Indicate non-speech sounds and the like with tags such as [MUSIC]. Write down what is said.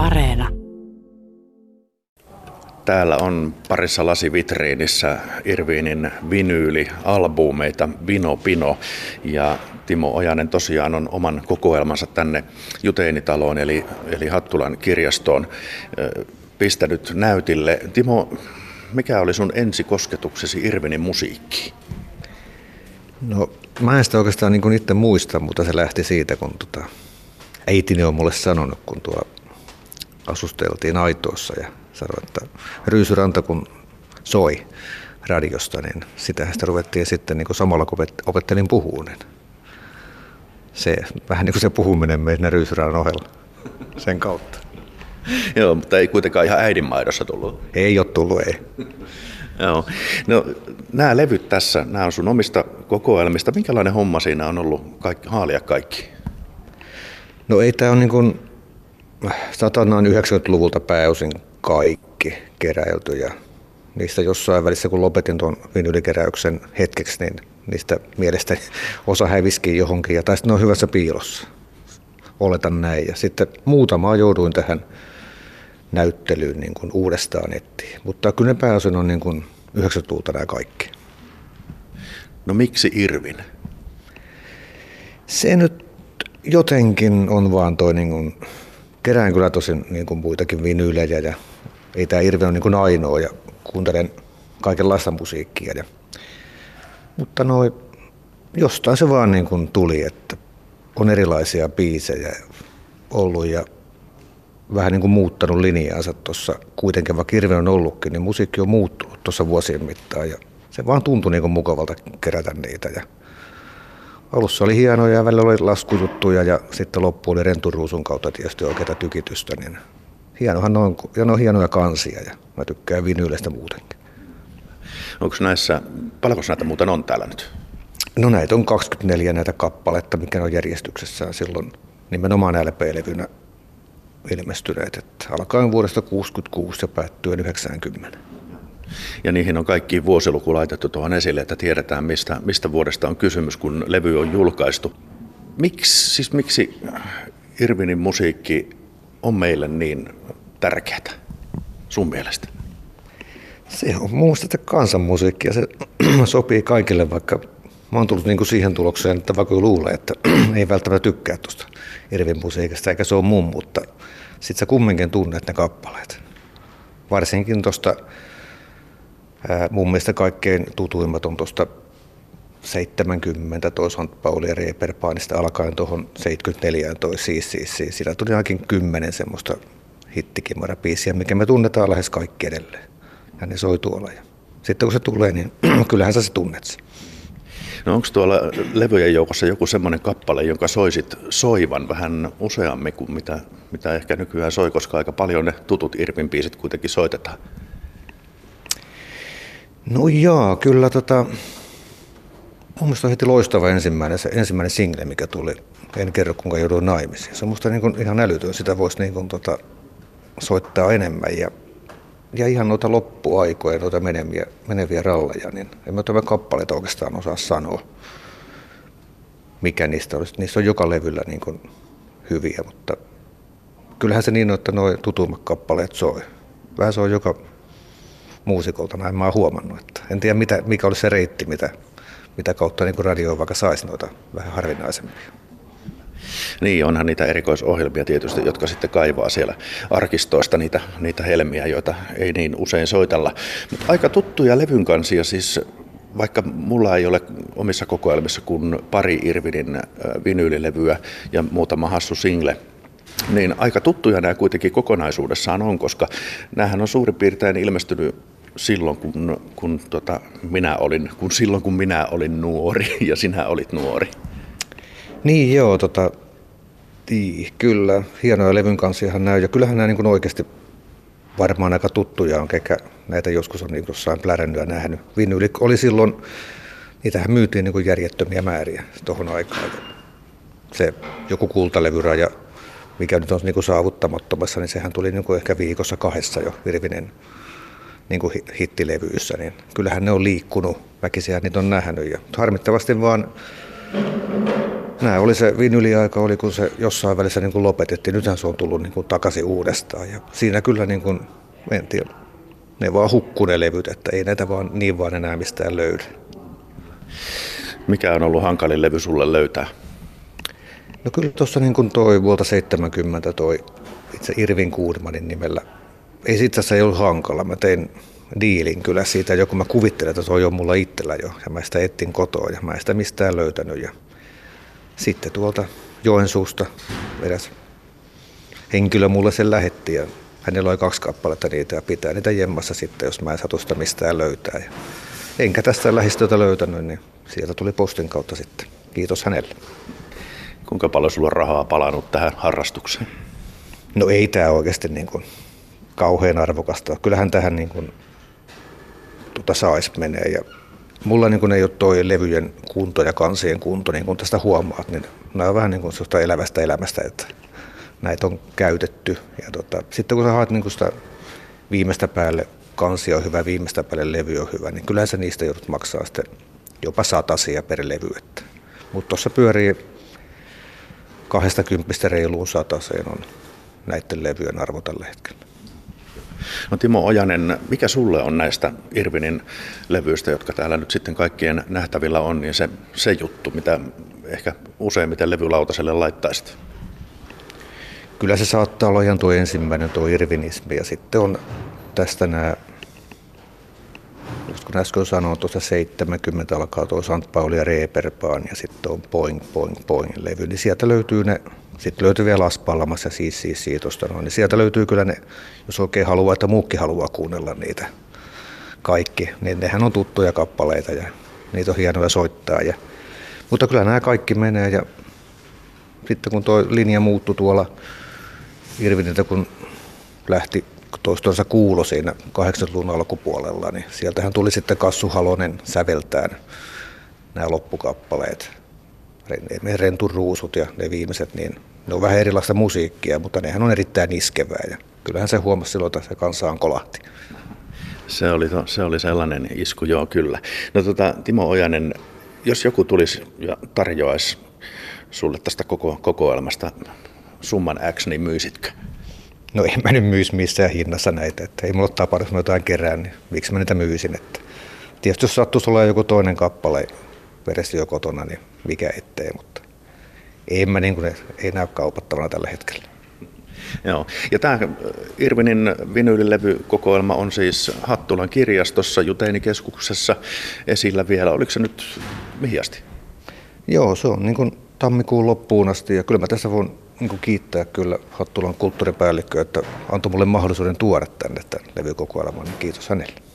Areena. Täällä on parissa lasivitriinissä Irviinin vinyylialbumeita Vino Pino ja Timo Ojanen tosiaan on oman kokoelmansa tänne Juteenitaloon eli, eli Hattulan kirjastoon pistänyt näytille. Timo, mikä oli sun ensikosketuksesi Irvinin musiikkiin? No mä en sitä oikeastaan niin itse muista, mutta se lähti siitä, kun tota, äitini on mulle sanonut, kun tuo asusteltiin aitoissa ja sanoi, että Ryysyranta kun soi radiosta, niin sitähän sitä ruvettiin sitten niin samalla kun opettelin puhua, niin se, vähän niin kuin se puhuminen meidän Ryysyrannan ohella sen kautta. [LAUGHS] Joo, mutta ei kuitenkaan ihan äidinmaidossa tullut. Ei ole tullut, ei. [LAUGHS] Joo. No, nämä levyt tässä, nämä on sun omista kokoelmista. Minkälainen homma siinä on ollut kaikki, haalia kaikki? No ei tämä on niin kuin satanaan 90-luvulta pääosin kaikki keräilty ja niistä jossain välissä kun lopetin tuon vinyylikeräyksen hetkeksi, niin niistä mielestäni osa häviskin johonkin ja tai sitten ne on hyvässä piilossa. Oletan näin. Ja sitten muutamaa jouduin tähän näyttelyyn niin kuin uudestaan etsiä. Mutta kyllä ne pääosin on niin kuin 90-luvulta nämä kaikki. No miksi Irvin? Se nyt jotenkin on vaan toi, niin kuin, kerään kyllä tosin niin kuin muitakin vinyylejä ja ei tämä Irvin ole niin kuin ainoa ja kuuntelen kaikenlaista musiikkia. Ja, mutta noi, jostain se vaan niin kuin tuli, että on erilaisia biisejä ollut ja vähän niin kuin muuttanut linjaansa tuossa kuitenkin, vaikka Irvin on ollutkin, niin musiikki on muuttunut tuossa vuosien mittaan ja se vaan tuntui niin kuin mukavalta kerätä niitä. Ja alussa oli hienoja ja välillä oli laskujuttuja ja sitten loppu oli renturuusun kautta tietysti oikeita tykitystä, niin hienohan on, ja ne on hienoja kansia ja mä tykkään vinyylestä muutenkin. Onko näissä, paljonko näitä muuten on täällä nyt? No näitä on 24 näitä kappaletta, mikä on järjestyksessään silloin nimenomaan LP-levynä ilmestyneet, että alkaen vuodesta 66 ja päättyen 90. Ja niihin on kaikki vuosiluku laitettu tuohon esille, että tiedetään mistä, mistä vuodesta on kysymys, kun levy on julkaistu. Miksi, siis miksi Irvinin musiikki on meille niin tärkeää sun mielestä? Se on mun mielestä kansanmusiikki ja se [CLEARS THROAT] sopii kaikille, vaikka mä oon tullut niinku siihen tulokseen, että vaikka luulee, että [CLEARS THROAT] ei välttämättä tykkää tuosta Irvin musiikista, eikä se ole mun, mutta sit sä kumminkin tunnet ne kappaleet. Varsinkin tuosta, mun mielestä kaikkein tutuimmat on tuosta 70 toi St. Pauli ja Reeperpaanista alkaen tuohon 74 toi siis, siis, siis. Siinä tuli ainakin kymmenen semmoista hittikimarabiisiä, mikä me tunnetaan lähes kaikki edelleen. Ja ne soi tuolla. Ja sitten kun se tulee, niin [CLEARS THROAT] kyllähän sä se tunnet sen. No onko tuolla levyjen joukossa joku semmoinen kappale, jonka soisit soivan vähän useammin kuin mitä, mitä ehkä nykyään soi, koska aika paljon ne tutut Irvin biisit kuitenkin soitetaan? No joo, kyllä tota, mun mielestä on heti loistava ensimmäinen, se ensimmäinen single, mikä tuli. En kerro, kuinka jouduin naimisiin. Se on musta niin kuin ihan älytön. Sitä voisi niin kuin tota, soittaa enemmän. Ja ja ihan noita loppuaikoja, noita meneviä, meneviä ralleja, niin en mä tämä kappaleita oikeastaan osaa sanoa, mikä niistä olisi. Niissä on joka levyllä niin kuin hyviä, mutta kyllähän se niin on, että nuo tutummat kappaleet soi. Vähän se on joka muusikolta, näin mä oon huomannut. Että en tiedä, mitä, mikä olisi se reitti, mitä, mitä kautta niin radio vaikka saisi noita vähän harvinaisempia. Niin, onhan niitä erikoisohjelmia tietysti, jotka sitten kaivaa siellä arkistoista niitä, niitä helmiä, joita ei niin usein soitella. Mutta aika tuttuja levyn kansia siis vaikka mulla ei ole omissa kokoelmissa kuin pari Irvinin vinyylilevyä ja muutama hassu single, niin aika tuttuja nämä kuitenkin kokonaisuudessaan on, koska näähän on suurin piirtein ilmestynyt silloin, kun, kun tota, minä olin, kun silloin kun minä olin nuori [LAUGHS] ja sinä olit nuori. Niin joo, tota, tii, kyllä. Hienoja levyn kanssa ihan näy. Ja kyllähän nämä niin oikeasti varmaan aika tuttuja on, kekä näitä joskus on niin jossain plärännyt ja nähnyt. Vinyli oli silloin, niitähän myytiin niin järjettömiä määriä tuohon aikaan. Se joku kultalevyraja, mikä nyt on niin saavuttamattomassa, niin sehän tuli niin ehkä viikossa kahdessa jo Virvinen niin kuin hittilevyissä, niin kyllähän ne on liikkunut, väkisiä niitä on nähnyt. Ja harmittavasti vaan Nämä oli se vinyliaika, oli kun se jossain välissä niin kuin lopetettiin. Nythän se on tullut niin kuin takaisin uudestaan. Ja siinä kyllä niin kuin, en tiedä, ne vaan hukkuu ne levyt, että ei näitä vaan niin vaan enää mistään löydy. Mikä on ollut hankalin levy sulle löytää? No kyllä tuossa niin kuin toi vuolta 70 toi itse Irvin Kuudmanin nimellä. Ei se itse asiassa ei ollut hankala. Mä tein diilin kyllä siitä, joku mä kuvittelin, että se on jo mulla itsellä jo. Ja mä sitä etsin kotoa ja mä en sitä mistään löytänyt. Ja sitten tuolta Joensuusta eräs henkilö mulle sen lähetti ja hänellä oli kaksi kappaletta niitä ja pitää niitä jemmassa sitten, jos mä en satusta mistään löytää. Ja enkä tästä lähistöltä löytänyt, niin sieltä tuli postin kautta sitten. Kiitos hänelle. Kuinka paljon sulla on rahaa palannut tähän harrastukseen? No ei tämä oikeasti niin kuin kauhean arvokasta. Kyllähän tähän niin kuin, tuota saisi menee. Ja mulla niin kuin ei ole toi levyjen kunto ja kansien kunto, niin kuin tästä huomaat, niin nämä on vähän niin kuin elävästä elämästä, että näitä on käytetty. Ja tota, sitten kun sä haet niin kuin sitä viimeistä päälle, kansi on hyvä, viimeistä päälle levy on hyvä, niin kyllä sä niistä joudut maksaa sitten jopa satasia per levy. Mutta tuossa pyörii 20 reiluun sataseen on näiden levyjen arvo tällä hetkellä. No Timo Ojanen, mikä sulle on näistä Irvinin levyistä, jotka täällä nyt sitten kaikkien nähtävillä on, niin se, se juttu, mitä ehkä useimmiten levylautaselle laittaisit? Kyllä se saattaa olla ihan tuo ensimmäinen tuo irvinismi ja sitten on tästä nämä just kun äsken sanoin, tuossa 70 alkaa tuo St. Pauli ja Reeperbaan ja sitten on Poing, Poing, Poing levy, niin sieltä löytyy ne, sitten löytyy vielä Las Palmas ja siis, siis, siitosta noin, niin sieltä löytyy kyllä ne, jos oikein haluaa, että muukin haluaa kuunnella niitä kaikki, niin nehän on tuttuja kappaleita ja niitä on hienoja soittaa. Ja, mutta kyllä nämä kaikki menee ja sitten kun tuo linja muuttui tuolla Irviniltä, kun lähti toistonsa kuulo siinä 80-luvun alkupuolella, niin sieltähän tuli sitten Kassu Halonen säveltään nämä loppukappaleet. Rentun ruusut ja ne viimeiset, niin ne on vähän erilaista musiikkia, mutta nehän on erittäin iskevää ja kyllähän se huomasi silloin, että se kansaan kolahti. Se oli, se oli sellainen isku, joo kyllä. No tota, Timo Ojanen, jos joku tulisi ja tarjoaisi sulle tästä koko kokoelmasta summan X, niin myisitkö? No en mä nyt myisi missään hinnassa näitä, että ei mulla ole tapana, jos mä jotain kerään, niin miksi mä niitä myisin. Että tietysti jos sattuisi olla joku toinen kappale versio kotona, niin mikä ettei, mutta ei mä niin kuin, ei näy kaupattavana tällä hetkellä. Joo. Ja tämä Irvinin vinyylilevykokoelma on siis Hattulan kirjastossa Juteenikeskuksessa esillä vielä. Oliko se nyt mihin asti? Joo, se on niin kuin tammikuun loppuun asti ja kyllä mä tässä voin niin kiittää kyllä Hattulan kulttuuripäällikköä, että antoi mulle mahdollisuuden tuoda tänne tämän levykokoelman. Kiitos hänelle.